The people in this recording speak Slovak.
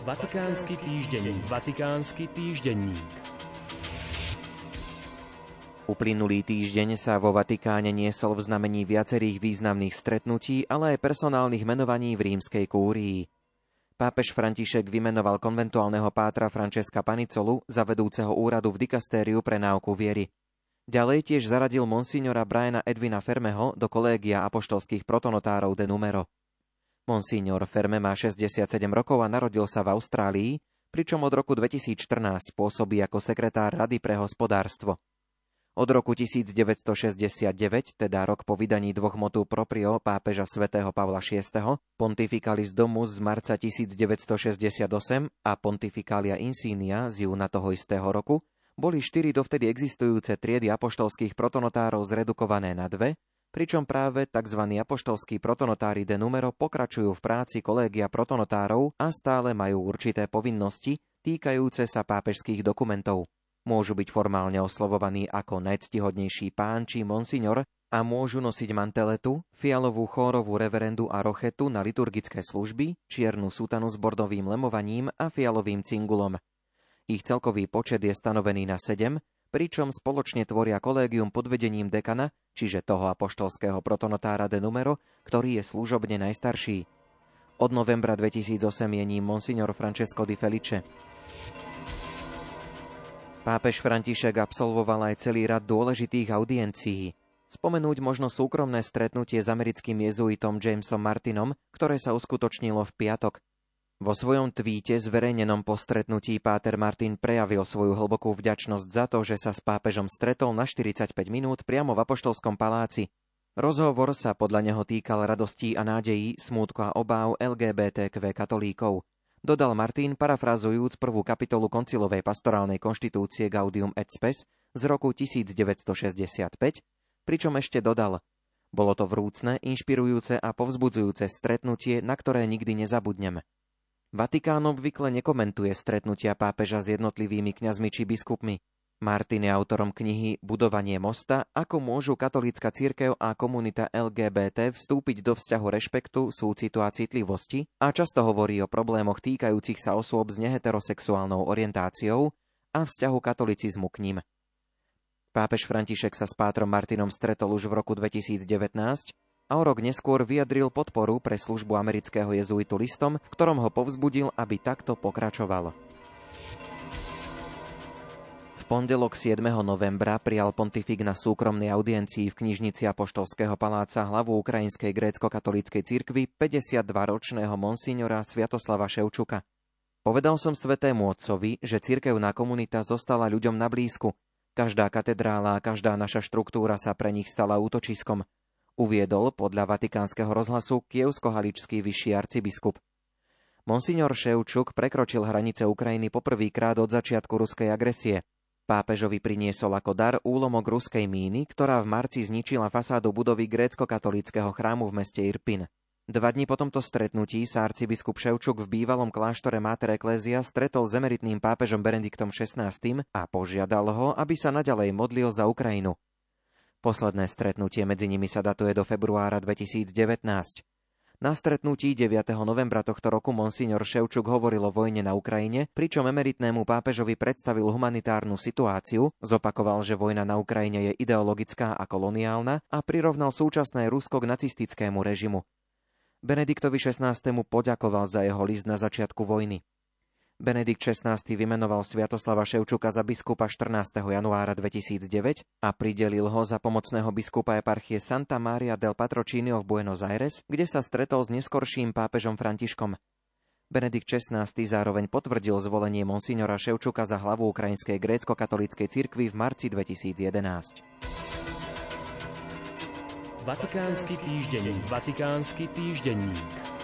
Vatikánsky týždenník. Vatikánsky týždenník. Uplynulý týždeň sa vo Vatikáne niesol v znamení viacerých významných stretnutí, ale aj personálnych menovaní v rímskej kúrii. Pápež František vymenoval konventuálneho pátra Francesca Panicolu za vedúceho úradu v dikastériu pre náuku viery. Ďalej tiež zaradil monsignora Briana Edvina Fermeho do kolégia apoštolských protonotárov de numero. Monsignor Ferme má 67 rokov a narodil sa v Austrálii, pričom od roku 2014 pôsobí ako sekretár Rady pre hospodárstvo. Od roku 1969, teda rok po vydaní dvoch motu proprio pápeža svätého Pavla VI, Pontificalis Domus z marca 1968 a Pontificalia Insignia z júna toho istého roku, boli štyri dovtedy existujúce triedy apoštolských protonotárov zredukované na dve, pričom práve tzv. apoštolskí protonotári de numero pokračujú v práci kolégia protonotárov a stále majú určité povinnosti týkajúce sa pápežských dokumentov. Môžu byť formálne oslovovaní ako najctihodnejší pán či monsignor a môžu nosiť manteletu, fialovú chórovú reverendu a rochetu na liturgické služby, čiernu sutanu s bordovým lemovaním a fialovým cingulom. Ich celkový počet je stanovený na 7, pričom spoločne tvoria kolégium pod vedením dekana, čiže toho apoštolského protonotára de numero, ktorý je služobne najstarší. Od novembra 2008 je ním monsignor Francesco di Felice. Pápež František absolvoval aj celý rad dôležitých audiencií. Spomenúť možno súkromné stretnutie s americkým jezuitom Jamesom Martinom, ktoré sa uskutočnilo v piatok. Vo svojom tvíte zverejnenom po stretnutí Páter Martin prejavil svoju hlbokú vďačnosť za to, že sa s pápežom stretol na 45 minút priamo v Apoštolskom paláci. Rozhovor sa podľa neho týkal radostí a nádejí, smútku a obáv LGBTQ katolíkov. Dodal Martin, parafrazujúc prvú kapitolu koncilovej pastorálnej konštitúcie Gaudium et Spes z roku 1965, pričom ešte dodal Bolo to vrúcne, inšpirujúce a povzbudzujúce stretnutie, na ktoré nikdy nezabudnem. Vatikán obvykle nekomentuje stretnutia pápeža s jednotlivými kňazmi či biskupmi. Martin je autorom knihy Budovanie mosta, ako môžu katolícka církev a komunita LGBT vstúpiť do vzťahu rešpektu, súcitu a citlivosti a často hovorí o problémoch týkajúcich sa osôb s neheterosexuálnou orientáciou a vzťahu katolicizmu k ním. Pápež František sa s pátrom Martinom stretol už v roku 2019 a o rok neskôr vyjadril podporu pre službu amerického jezuitu listom, ktorom ho povzbudil, aby takto pokračoval pondelok 7. novembra prijal pontifik na súkromnej audiencii v knižnici Apoštolského paláca hlavu Ukrajinskej grécko-katolíckej cirkvi 52-ročného monsignora Sviatoslava Ševčuka. Povedal som svetému otcovi, že cirkevná komunita zostala ľuďom na blízku. Každá katedrála a každá naša štruktúra sa pre nich stala útočiskom. Uviedol podľa vatikánskeho rozhlasu kievsko-haličský vyšší arcibiskup. Monsignor Ševčuk prekročil hranice Ukrajiny poprvýkrát od začiatku ruskej agresie. Pápežovi priniesol ako dar úlomok ruskej míny, ktorá v marci zničila fasádu budovy grécko-katolického chrámu v meste Irpin. Dva dní po tomto stretnutí sa arcibiskup Ševčuk v bývalom kláštore Mater Ecclesia stretol s emeritným pápežom Benediktom XVI a požiadal ho, aby sa naďalej modlil za Ukrajinu. Posledné stretnutie medzi nimi sa datuje do februára 2019. Na stretnutí 9. novembra tohto roku monsignor Ševčuk hovoril o vojne na Ukrajine, pričom emeritnému pápežovi predstavil humanitárnu situáciu, zopakoval, že vojna na Ukrajine je ideologická a koloniálna a prirovnal súčasné Rusko k nacistickému režimu. Benediktovi XVI. poďakoval za jeho list na začiatku vojny. Benedikt XVI vymenoval Sviatoslava Ševčuka za biskupa 14. januára 2009 a pridelil ho za pomocného biskupa eparchie Santa Maria del Patrocinio v Buenos Aires, kde sa stretol s neskorším pápežom Františkom. Benedikt XVI zároveň potvrdil zvolenie monsignora Ševčuka za hlavu Ukrajinskej grécko-katolíckej cirkvi v marci 2011. Vatikánsky týždenník. Vatikánsky týždenník.